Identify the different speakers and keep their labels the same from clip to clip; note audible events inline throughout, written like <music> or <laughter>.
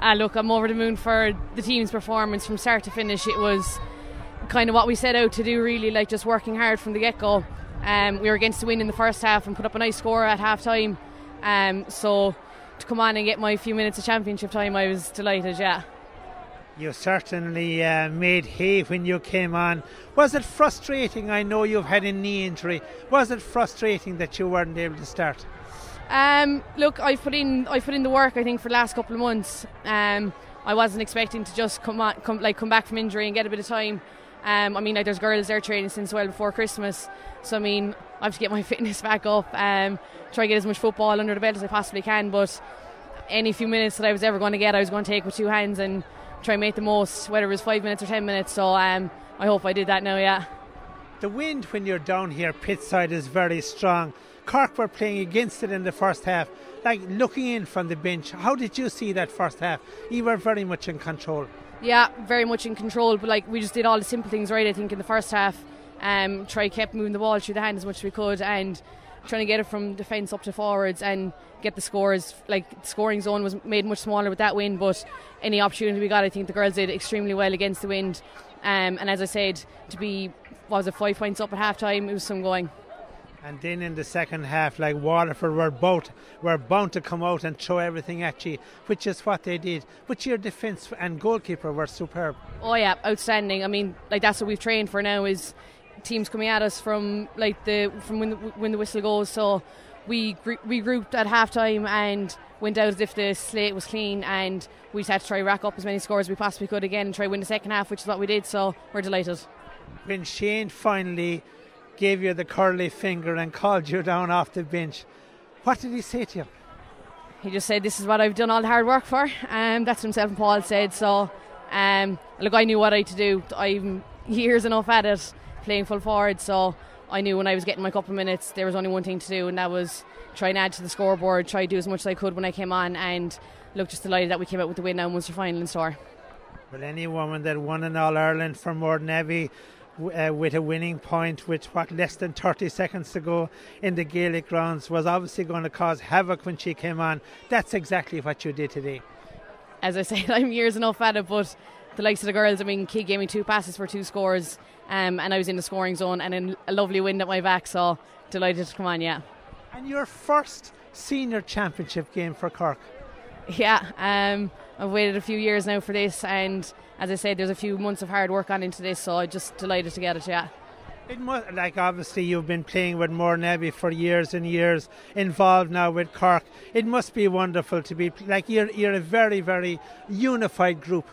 Speaker 1: Uh, look, I'm over the moon for the team's performance from start to finish. It was kind of what we set out to do, really, like just working hard from the get go. Um, we were against the win in the first half and put up a nice score at half time. Um, so to come on and get my few minutes of championship time, I was delighted, yeah.
Speaker 2: You certainly uh, made hay when you came on. Was it frustrating? I know you've had a knee injury. Was it frustrating that you weren't able to start?
Speaker 1: Um, look, I've put in I've put in the work. I think for the last couple of months. Um, I wasn't expecting to just come on, come like come back from injury and get a bit of time. Um, I mean, like, there's girls there training since well before Christmas, so I mean, I have to get my <laughs> fitness back up. Um, try to get as much football under the belt as I possibly can. But any few minutes that I was ever going to get, I was going to take with two hands and try and make the most, whether it was five minutes or ten minutes. So um, I hope I did that now. Yeah.
Speaker 2: The wind when you're down here pit side is very strong. Cork were playing against it in the first half. Like looking in from the bench, how did you see that first half? You were very much in control.
Speaker 1: Yeah, very much in control. But like we just did all the simple things right. I think in the first half, um, try kept moving the ball through the hand as much as we could, and trying to get it from defence up to forwards and get the scores. Like the scoring zone was made much smaller with that wind, but any opportunity we got, I think the girls did extremely well against the wind. Um, and as I said, to be was it five points up at half time, it was some going.
Speaker 2: And then in the second half, like Waterford were both were bound to come out and throw everything at you, which is what they did. But your defence and goalkeeper were superb.
Speaker 1: Oh yeah, outstanding. I mean, like that's what we've trained for now is teams coming at us from like the from when the, when the whistle goes. So we regrouped at halftime and went out as if the slate was clean and we just had to try rack up as many scores as we possibly could again and try win the second half, which is what we did. So we're delighted.
Speaker 2: When Shane finally gave you the curly finger and called you down off the bench. What did he say to you?
Speaker 1: He just said, "This is what I've done all the hard work for." Um, that's what himself and Paul said. So, um, look, I knew what I had to do. I'm years enough at it, playing full forward. So I knew when I was getting my couple of minutes, there was only one thing to do, and that was try and add to the scoreboard, try to do as much as I could when I came on, and look, just delighted that we came out with the win now in Munster final in store.
Speaker 2: Well, any woman that won an All Ireland for Morden uh, with a winning point with what less than 30 seconds to go in the Gaelic grounds was obviously going to cause havoc when she came on. That's exactly what you did today.
Speaker 1: As I said, <laughs> I'm years enough at it, but the likes of the girls, I mean, Key gave me two passes for two scores, um, and I was in the scoring zone and in a lovely wind at my back, so delighted to come on, yeah.
Speaker 2: And your first senior championship game for Cork?
Speaker 1: Yeah, um, I've waited a few years now for this, and as I said, there's a few months of hard work on into this, so I'm just delighted to get it. Yeah.
Speaker 2: It must, like obviously you've been playing with Mourneabbey for years and years, involved now with Cork. It must be wonderful to be like you're you're a very very unified group.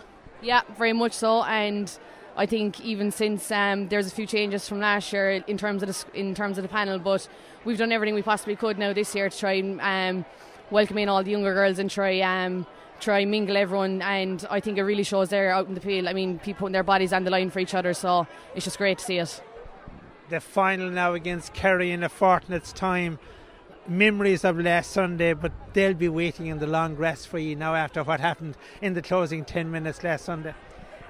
Speaker 1: Yeah, very much so, and I think even since um, there's a few changes from last year in terms of the, in terms of the panel, but we've done everything we possibly could now this year to try and um, welcome in all the younger girls and try um, try and mingle everyone. And I think it really shows there out in the field. I mean, people putting their bodies on the line for each other. So it's just great to see it.
Speaker 2: The final now against Kerry in a fortnight's time. Memories of last Sunday, but they'll be waiting in the long grass for you now after what happened in the closing 10 minutes last Sunday.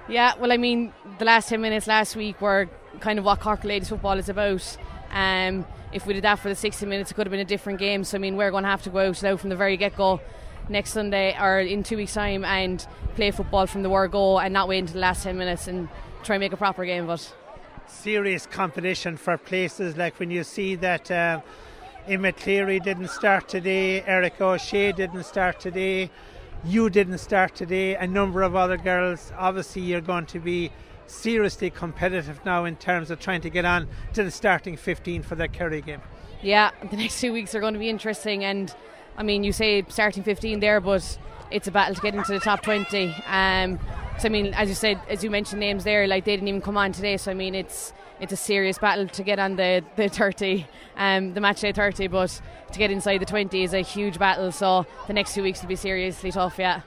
Speaker 1: Yeah, well, I mean, the last 10 minutes last week were kind of what Cork Ladies football is about. Um, if we did that for the 60 minutes, it could have been a different game. So, I mean, we're going to have to go out now from the very get go next Sunday or in two weeks' time and play football from the word go and not wait until the last 10 minutes and try and make a proper game of it.
Speaker 2: Serious competition for places like when you see that uh, Emma Cleary didn't start today, Erica O'Shea didn't start today, you didn't start today, a number of other girls. Obviously, you're going to be seriously competitive now in terms of trying to get on to the starting 15 for that Kerry game.
Speaker 1: Yeah, the next two weeks are going to be interesting and I mean, you say starting 15 there, but it's a battle to get into the top 20. Um, so I mean, as you said, as you mentioned names there, like they didn't even come on today. So I mean, it's it's a serious battle to get on the the 30, um, the match day 30. But to get inside the 20 is a huge battle. So the next two weeks will be seriously tough. Yeah.